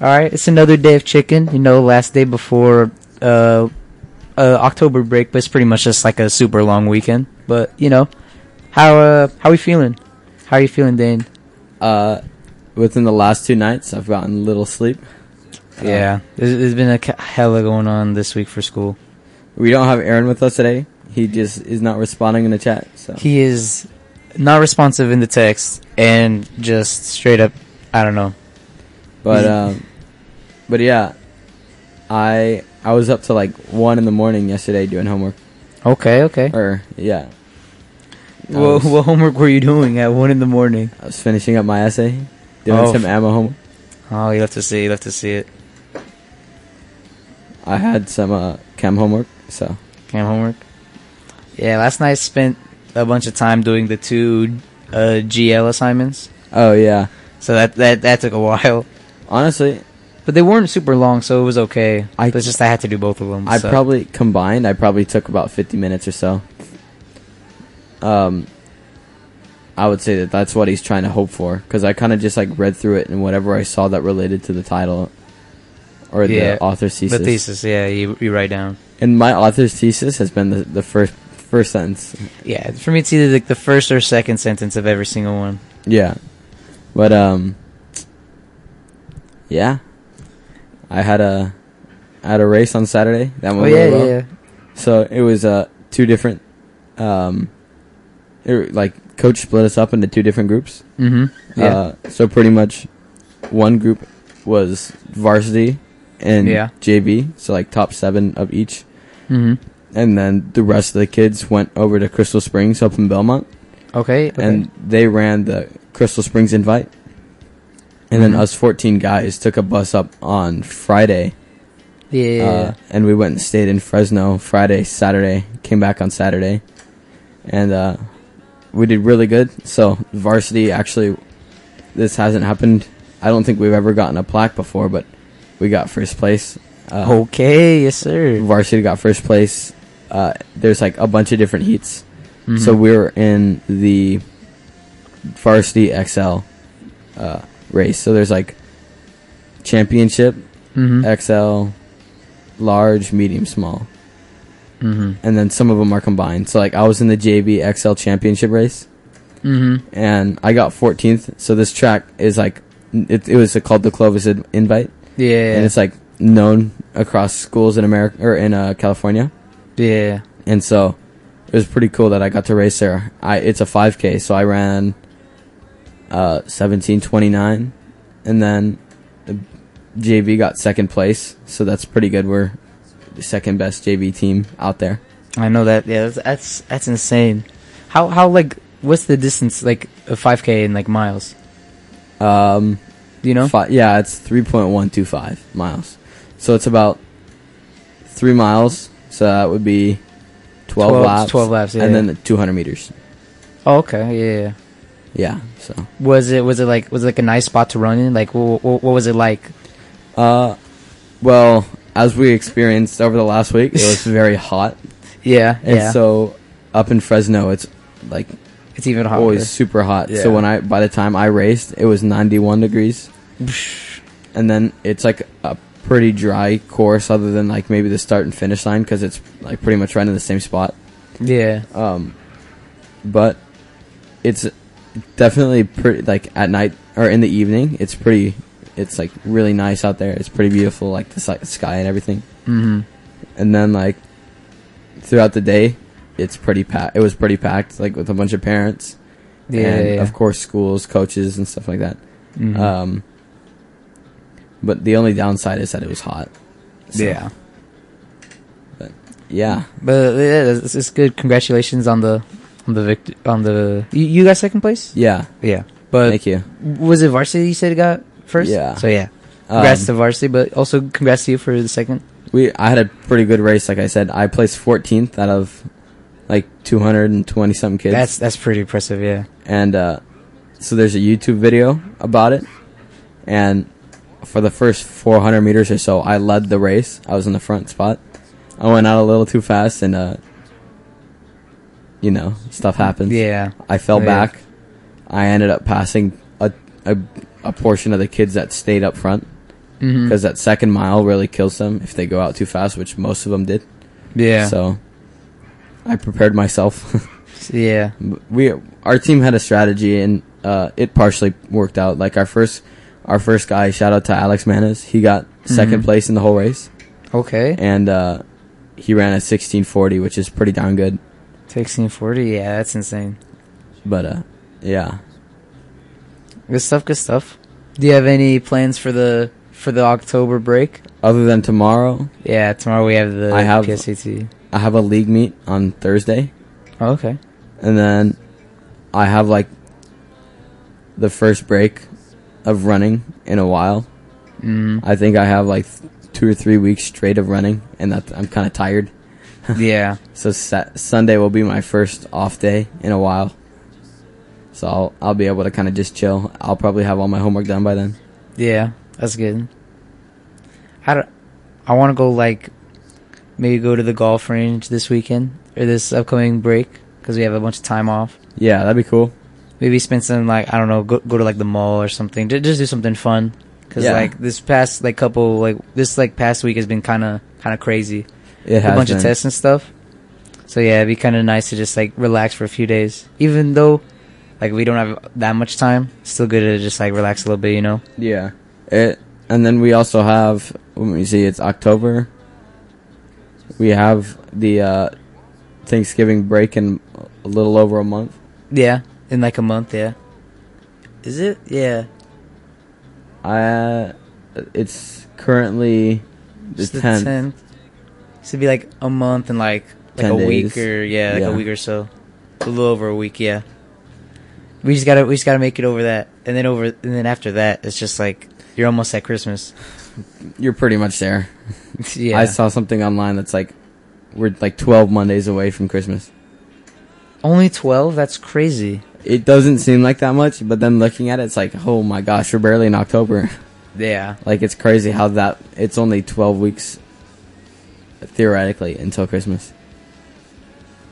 All right, it's another day of chicken. You know, last day before uh, uh, October break, but it's pretty much just like a super long weekend. But you know, how uh, how are we feeling? How are you feeling, Dane? Uh, within the last two nights, I've gotten little sleep. Yeah, there's, there's been a hella going on this week for school. We don't have Aaron with us today. He just is not responding in the chat. So He is not responsive in the text and just straight up, I don't know. But um, but yeah, I I was up to like one in the morning yesterday doing homework. Okay, okay. Or yeah, I Well, was, what homework were you doing at one in the morning? I was finishing up my essay, doing Oh. some ammo homework. Oh, you have to see, you have to see it. I had some uh, chem homework, so Cam homework. Yeah, last night I spent a bunch of time doing the two uh, GL assignments, oh yeah. so that that that took a while. Honestly, But they weren't super long, so it was okay. I- But it's just I had to do both of them. I so. probably combined. I probably took about fifty minutes or so. Um, I would say that that's what he's trying to hope for because I kind of just like read through it and whatever I saw that related to the title or Yeah, the author's thesis. the thesis. Yeah, you you write down. And my author's thesis has been the, the first first sentence. Yeah, for me it's either like the first or second sentence of every single one. Yeah, but um, yeah, I had a I had a race on Saturday. That Oh went yeah, really yeah, well. yeah. So it was uh two different um, it, like coach split us up into two different groups. Mm-hmm. Yeah. Uh, so pretty much one group was varsity and Yeah. JV, so like top seven of each, mm-hmm. and then the rest of the kids went over to Crystal Springs up in Belmont, Okay. okay. and they ran the Crystal Springs invite. And then Mhm. us 14 guys took a bus up on Friday, yeah. uh, and we went and stayed in Fresno Friday, Saturday, came back on Saturday, and uh, we did really good. So varsity actually, this hasn't happened. I don't think we've ever gotten a plaque before, but we got first place. Uh, okay. Yes, sir. Varsity got first place. Uh, there's like a bunch of different heats. Mhm. So we were in the varsity XL uh, race. So there's like championship, Mhm. XL, large, medium, small, Mhm. and then some of them are combined. So like I was in the JV XL championship race, Mhm. and I got 14th. So this track is like it, it was called the Clovis In- Invite, Yeah. and it's like known across schools in America or in uh, California. yeah. and so it was pretty cool that I got to race there. I it's a 5K, so I ran uh 17:29, and then the JV got second place, so that's pretty good. We're the second best JV team out there. I know that. Yeah, that's that's, that's insane. How how like what's the distance like of 5k in like miles? Um, you know? fi- yeah, it's 3.125 miles, so it's about three miles. So that would be 12, 12 laps, 12 laps, yeah. and then 200 meters. Oh, okay. Yeah, yeah. Yeah, so Was it was it like was it like a nice spot to run in? Like what, what, what was it like? Uh, well, as we experienced over the last week, it was very hot, Yeah, and yeah. so up in Fresno, it's like it's even hotter. always super hot. Yeah. So when I by the time I raced, it was 91 degrees, and then it's like a pretty dry course, other than like maybe the start and finish line, because it's like pretty much right in the same spot. Yeah. Um, but it's definitely pretty like at night or in the evening. It's pretty. It's like really nice out there. It's pretty beautiful, like the si- sky and everything. Mm-hmm. and then like throughout the day it's pretty packed it was pretty packed like with a bunch of parents Yeah. and yeah, of course schools coaches and stuff like that Mhm. um but the only downside is that it was hot So, yeah. yeah But yeah, it's, it's good. Congratulations on the on the vict- on the you, you got second place. yeah Yeah. But thank you was it varsity you said you got first? Yeah. So yeah. Congrats to um, varsity, but also congrats to you for the second. we i had a pretty good race like i said i placed 14th out of like 220 something kids That's that's pretty impressive. Yeah. and uh, so there's a YouTube video about it, and for the first 400 meters or so, I led the race. I was in the front spot. I went out a little too fast, and uh, you know, stuff happens. Yeah. I fell Yeah. back. I ended up passing a, a a portion of the kids that stayed up front, Mhm. because that second mile really kills them if they go out too fast, which most of them did. Yeah. So I prepared myself. yeah. we our team had a strategy and uh, it partially worked out. Like our first our first guy, shout out to Alex Manas, he got 2nd Mhm. place in the whole race, Okay. and uh, he ran a sixteen forty, which is pretty darn good. Sixteen forty. Yeah, that's insane. But uh, yeah, Good stuff. Good stuff. Do you have any plans for the for the October break? other than tomorrow, Yeah, tomorrow we have the I have- PSAT. I have a league meet on Thursday, Oh, okay. and then I have like the first break of running in a while. Mm. I think I have like two or three weeks straight of running, and that I'm kind of tired. yeah. So sa- Sunday will be my first off day in a while. So I'll I'll be able to kind of just chill. I'll probably have all my homework done by then. Yeah. That's good. I don't, I want to go like maybe go to the golf range this weekend or this upcoming break because we have a bunch of time off. Yeah, that'd be cool. Maybe spend some like I don't know, go go to like the mall or something. Ju- Just do something fun. Cause Yeah. like this past like couple like this like past week has been kind of kind of crazy. It a bunch of tests and stuff. So yeah, it'd be kind of nice to just like relax for a few days, even though like we don't have that much time. Still good to just like relax a little bit, you know. Yeah. It and then we also have let me see, it's October. We have the uh, Thanksgiving break in a little over a month. Yeah, in like a month. Yeah. Is it? Yeah. Uh, it's currently the tenth. 10th. So it'd be like a month and like like 10 a week or yeah, like Yeah. a week or so, a little over a week. Yeah. We just gotta we just gotta make it over that, and then over and then after that, it's just like you're almost at Christmas. You're pretty much there. yeah. I saw something online that's like we're like 12 Mondays away from Christmas. Only twelve? That's crazy. It doesn't seem like that much, but then looking at it, it's like, oh my gosh, we're barely in October. Yeah. like it's crazy how that it's only 12 weeks theoretically until Christmas.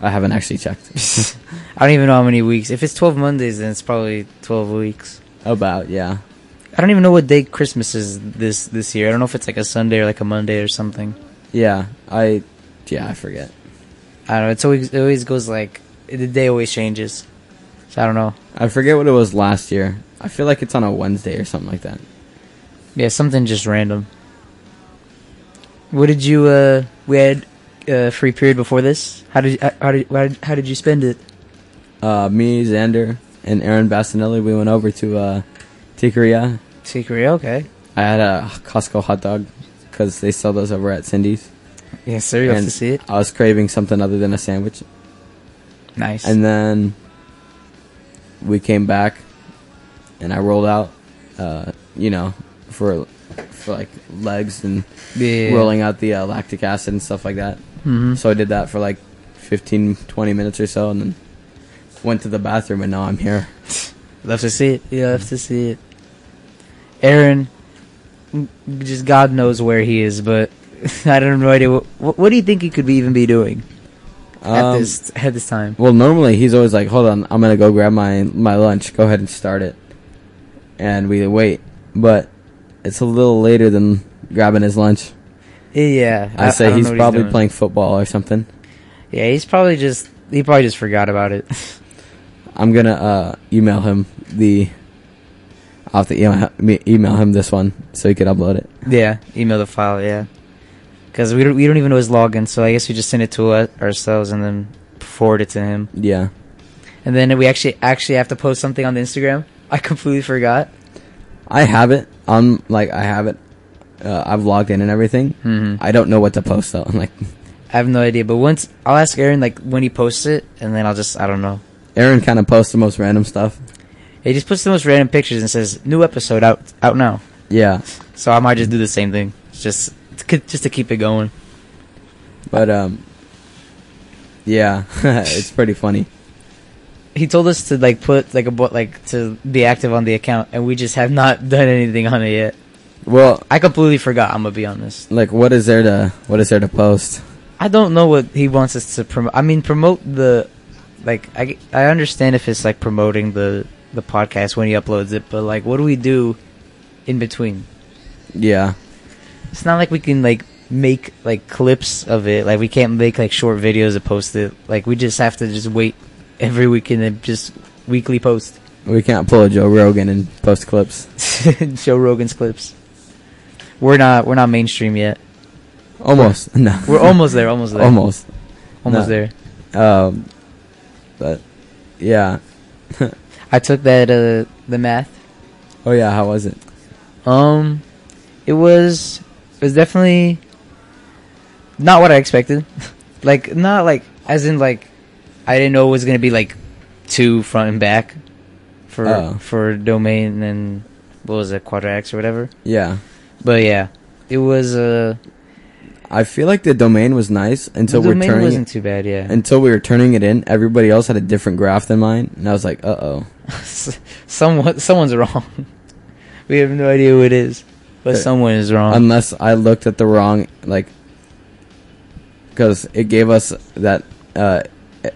I haven't actually checked. I don't even know how many weeks. If it's 12 Mondays, then it's probably 12 weeks. About yeah. I don't even know what day Christmas is this this year. I don't know if it's like a Sunday or like a Monday or something. Yeah, I yeah, I forget. I don't know. It's always it always goes like the day always changes. So I don't know. I forget what it was last year. I feel like it's on a Wednesday or something like that. Yeah, something just random. What did you uh we had a free period before this? How did how did how did, how did you spend it? Uh, me, Xander, and Aaron Bastinelli, we went over to uh, Tikria. Secret, okay. I had a Costco hot dog because they sell those over at Cindy's. Yes, sir. You have to see it. I was craving something other than a sandwich. Nice. And then we came back, and I rolled out, uh, you know, for for like legs and yeah. rolling out the uh, lactic acid and stuff like that. hmm So I did that for like 15, 20 minutes or so, and then went to the bathroom, and now I'm here. Love to see it. You love to see it. Aaron, just God knows where he is, but I don't have no idea. What, what, what do you think he could be even be doing at Um, this at this time? Well, normally he's always like, "Hold on, I'm gonna go grab my my lunch. Go ahead and start it," and we wait. But it's a little later than grabbing his lunch. Yeah, I, say don't he's probably doing. playing football or something. Yeah, he's probably just he probably just forgot about it. I'm gonna uh, email him the. I'll have to email, email him this one so he could upload it. yeah, email the file. Yeah, because we don't we don't even know his login, so I guess we just send it to us ourselves and then forward it to him. Yeah, And then we actually actually have to post something on the Instagram. I completely forgot. I have it on like I have it. Uh, I've logged in and everything. hmm I don't know what to post though. I'm like I have no idea, but once I'll ask Aaron like when he posts it, and then I'll just I don't know. Aaron kind of posts the most random stuff. He just puts the most random pictures and says new episode out out now. Yeah, So I might just do the same thing, just to, just to keep it going. but um, yeah, it's pretty funny. He told us to like put like a bo- like to be active on the account, and we just have not done anything on it yet. Well, I completely forgot. I'm gonna be honest. like, what is there to what is there to post? I don't know what he wants us to promote. I mean, promote the like. I I understand if it's like promoting the the podcast when he uploads it, but like, what do we do in between? Yeah. It's not like we can like make like clips of it. Like we can't make like short videos to post it. Like we just have to just wait every weekend and just weekly post. We can't pull a Joe Rogan and post clips. Joe Rogan's clips. We're not we're not mainstream yet. Almost. No. We're almost there. Almost there. Almost. Almost No. there. Um, but yeah. I took that uh the math. Oh yeah. How was it? Um, it was it was definitely not what I expected. like not like as in like I didn't know it was gonna be like two front and back for Oh. for domain and what was it quadratics or whatever. Yeah. But yeah, it was uh I feel like the domain was nice until the we're domain turning wasn't it, too bad. Yeah, until we were turning it in. Everybody else had a different graph than mine, and I was like, uh oh. someone someone's wrong. we have no idea who it is, but someone is wrong. Unless I looked at the wrong like, because it gave us that uh,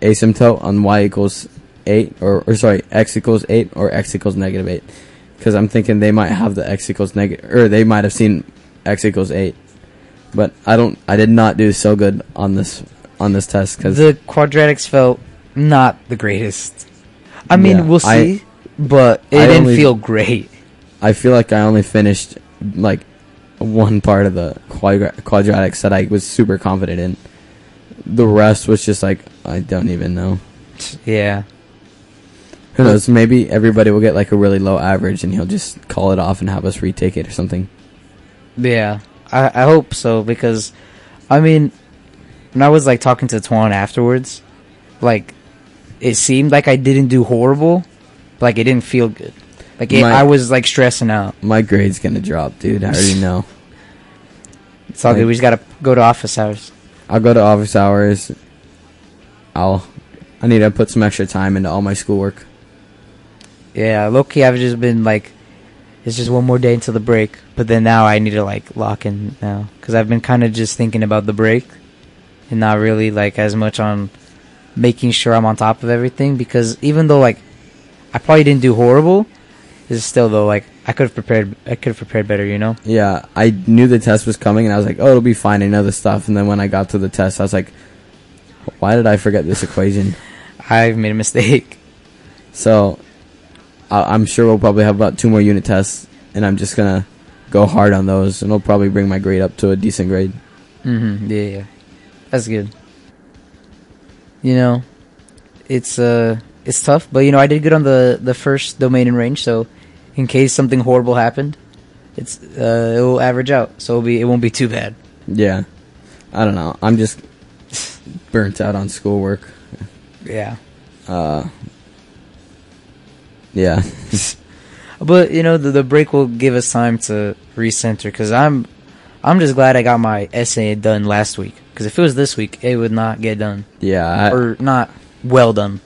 asymptote on y equals eight, or or sorry, x equals eight or x equals negative eight. Because I'm thinking they might have the x equals negative, or they might have seen x equals eight. But I don't. I did not do so good on this on this test because the quadratics felt not the greatest. I mean, Yeah, we'll I- see, but it I didn't only- feel great. I feel like I only finished like one part of the quadra- quadratics that I was super confident in. The rest was just like I don't even know. Yeah, Who knows? Maybe everybody will get like a really low average, and he'll just call it off and have us retake it or something. yeah. I I hope so because, I mean, when I was like talking to Twan afterwards, like, it seemed like I didn't do horrible, but, like it didn't feel good. Like it, My- I was like stressing out. My grade's gonna drop, dude. I already know. It's all good. We just gotta go to office hours. I'll go to office hours. I'll. I need to put some extra time into all my schoolwork. Yeah, low key, I've just been like, it's just one more day until the break. But then now I need to like lock in now because I've been kind of just thinking about the break and not really like as much on making sure I'm on top of everything. Because even though like I probably didn't do horrible, it's still though like I could have prepared. I could have prepared better. You know. Yeah, I knew the test was coming, and I was like, "Oh, it'll be fine. I know the stuff." And then when I got to the test, I was like, "Why did I forget this equation?" I've made a mistake. So, I- I'm sure we'll probably have about two more unit tests, and I'm just gonna go hard on those, and it'll probably bring my grade up to a decent grade. Mm-hmm. Yeah, yeah, that's good. You know, it's uh, it's tough, but you know, I did good on the the first domain and range. So, in case something horrible happened, it's uh, it will average out. So it'll be it won't be too bad. Yeah, I don't know. I'm just burnt out on schoolwork. Yeah. Uh, yeah, But you know, the the break will give us time to recenter. Because I'm I'm just glad I got my essay done last week. Because if it was this week, it would not get done yeah. I, or not well done.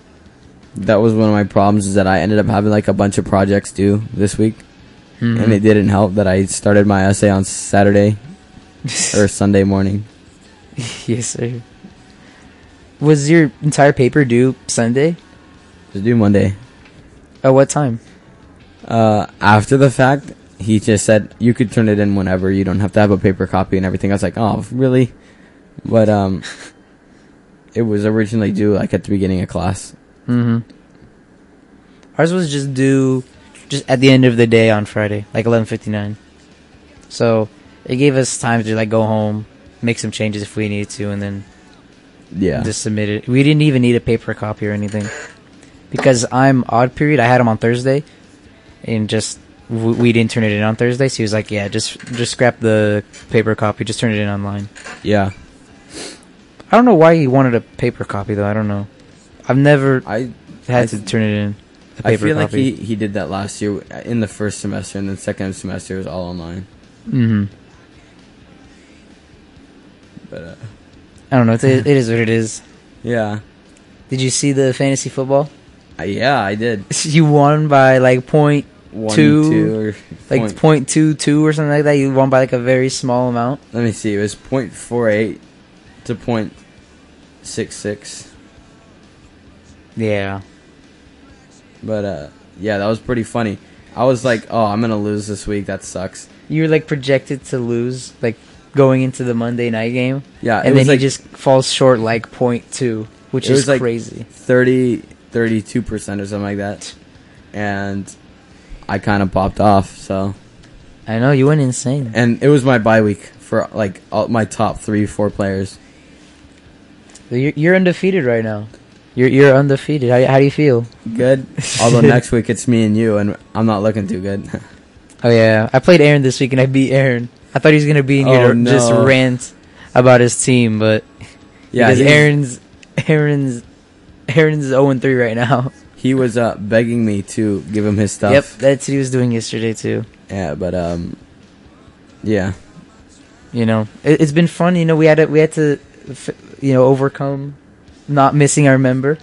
that was one of my problems is that I ended up having like a bunch of projects due this week, Mhm. and it didn't help that I started my essay on Saturday or Sunday morning. yes, sir. Was your entire paper due Sunday? Just due Monday. At what time? Uh, after the fact, he just said you could turn it in whenever. You don't have to have a paper copy and everything. I was like, oh, really? But um, it was originally due like at the beginning of class. Mm-hmm. Ours was just due just at the end of the day on Friday, like eleven fifty nine. So it gave us time to like go home, make some changes if we needed to, and then Yeah. just submit it. We didn't even need a paper copy or anything because I'm odd period. I had him on Thursday, and just w- we didn't turn it in on Thursday. So he was like, "Yeah, just just scrap the paper copy. Just turn it in online." yeah. I don't know why he wanted a paper copy though. I don't know. I've never I had I to turn it in. I feel like he he did that last year in the first semester, and then second semester was all online. Mm-hmm. But uh, I don't know. It, it is what it is. yeah, Did you see the fantasy football? Uh, yeah, I did You won by like point, one, Two, two, or like point- point two two or something like that. You won by like a very small amount. Let me see. It was point four eight to point six six. Yeah. But uh, yeah, that was pretty funny. I was like, oh, I'm gonna lose this week. That sucks. you were like projected to lose like going into the Monday night game, Yeah, and then like he just falls short like point two, which is like- crazy. 30, 32 percent or something like that, and I kind of popped off. So, I know you went insane. and it was my bye week for like all, my top three, four players. You're, you're undefeated right now. You're you're undefeated. How how do you feel? Good. Although next week it's me and you, and I'm not looking too good. Oh yeah, I played Aaron this week and I beat Aaron. I thought he was gonna be in here Oh, to just rant about his team, but yeah, because Aaron's Aaron's Aaron's zero and three right now. he was uh, begging me to give him his stuff. Yep, that's what he was doing yesterday too. Yeah, but um, yeah, You know, it, it's been fun. You know, we had to, we had to, you know, overcome not missing our member.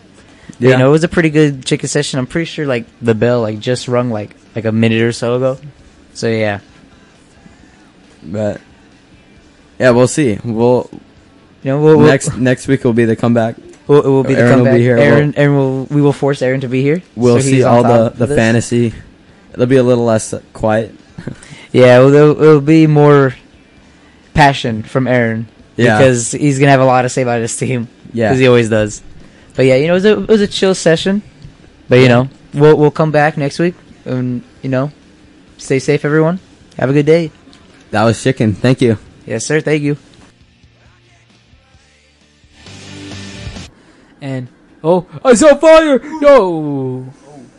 yeah. You know, it was a pretty good chicken session. I'm pretty sure like the bell like just rung like like a minute or so ago. So yeah, but yeah, we'll see. We'll you know, we'll, we'll next next week will be the comeback. we'll, it will be the Aaron will be here. Aaron, Aaron will we will force Aaron to be here. We'll so see all the the this. fantasy. It'll be a little less quiet. Yeah, it'll, it'll be more passion from Aaron Yeah, because he's gonna have a lot to say about his team yeah. because he always does. But yeah, you know, it was a, it was a chill session. But you know, we'll we'll come back next week and you know, stay safe, everyone. Have a good day. That was chicken. Thank you. Yes, sir. Thank you. And oh, I saw fire! Yo,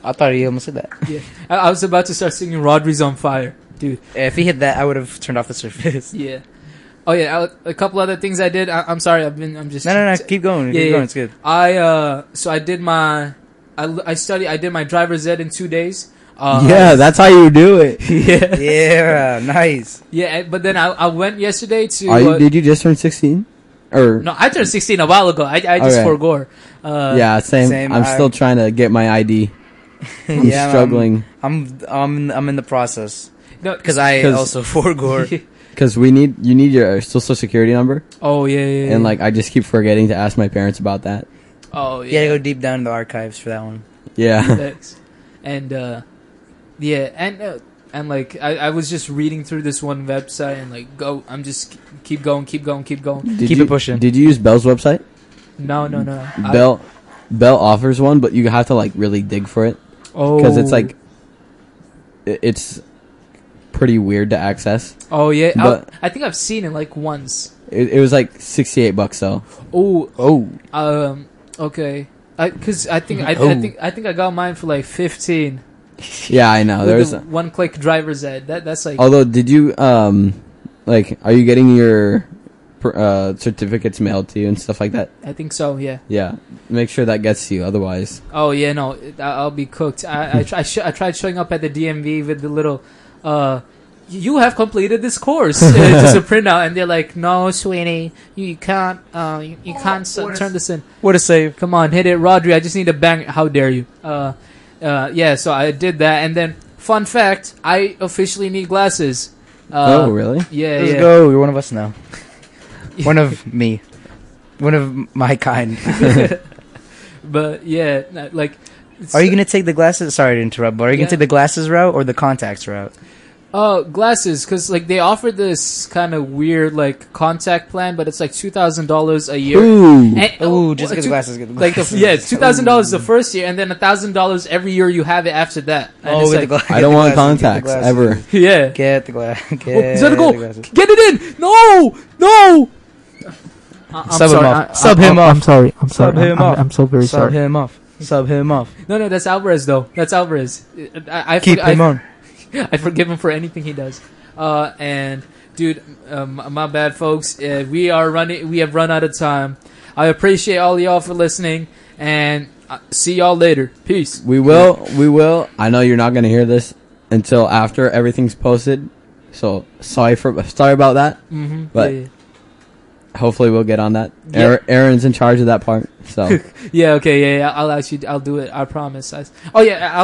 I thought he almost said that. I, I was about to start singing "Rodri's on Fire," dude. If he hit that, I would have turned off the surface. Yeah. Oh yeah, I, a couple other things I did. I, I'm sorry, I've been. I'm just. No, no, no. Keep going. Yeah, keep yeah. going. It's good. I uh, so I did my, I l- I studied. I did my driver's ed in two days. Uh, yeah, that's how you do it. yeah, Yeah, nice. yeah. But then I, I went yesterday to. Are you, uh, did you just turn sixteen? Or no, I turned 16 a while ago. I, I just Okay. forgore. Uh, yeah, same. same, I'm still I'm- trying to get my ID. I'm yeah, struggling I'm I'm I'm in the process No, because I 'Cause- also forgore. because we need you need your social security number, oh yeah, yeah, yeah. and like I just keep forgetting to ask my parents about that. oh You gotta yeah. go deep down in the archives for that one. Yeah, Thanks. and uh, yeah, and uh, and like I, I was just reading through this one website and like go. I'm just keep going, keep going, keep going. did Keep you, it pushing. Did you use Bell's website? No, no, no. I- Bell Bell offers one, but you have to like really dig for it oh, because it's like i- it's pretty weird to access. oh yeah. I- but- I, think I've seen it like once. It, it was like sixty eight bucks though. Oh, Oh, um, okay. I because I think I, I Oh. think I think I got mine for like 15. Yeah, I know. There's the one click driver's ed. That that's like although did you um like are you getting your uh certificates mailed to you and stuff like that? I think so. Yeah. Yeah, make sure that gets to you. Otherwise, Oh yeah, no, it- I- I'll be cooked. I I, try, I, sh- I tried showing up at the DMV with the little, uh, you have completed this course. Uh, just a printout, and they're like, no, sweetie, you, you can't, uh, you, you can't s- turn this in. what a save! Come on, hit it, Rodri. I just need to bang. it. How dare you? Uh, uh, yeah. So I did that, and then fun fact, I officially need glasses. Uh, oh really? Yeah, Let's yeah. go. You're one of us now. one of me. One of my kind. But yeah, like. Are you gonna take the glasses? Sorry to interrupt, but are you Yeah. gonna take the glasses route or the contacts route? Uh, glasses, because like they offer this kind of weird like contact plan, but it's like two thousand dollars a year. Ooh, And- Oh, uh, just get the two- glasses. Get the Like the, yeah, two thousand dollars the first year, and then a thousand dollars every year you have it after that. And Oh, it's get like, the gla- I don't the want glasses, contacts ever. yeah. Get the glass. Get Oh, he's gonna go. Get it in. No, no. I- I'm Sub him sorry. off. I- Sub I- him I'm off. sorry. I'm sorry. Sub him I'm, off. I'm so very Sub sorry. him off. Sub him off. No, no, that's Alvarez though. That's Alvarez. I, I, Keep I, him on. I forgive him for anything he does. Uh, and dude, um, my bad, folks. Uh, we are running. We have run out of time. I appreciate all y'all for listening, and uh, see y'all later. Peace. We will. We will. I know you're not gonna hear this until after everything's posted. So sorry for sorry about that. Mm-hmm. But- yeah, Hopefully we'll get on that. Yeah. Aaron's in charge of that part. So yeah, okay, yeah, yeah. I'll actually, I'll do it. I promise. I, oh yeah, I'll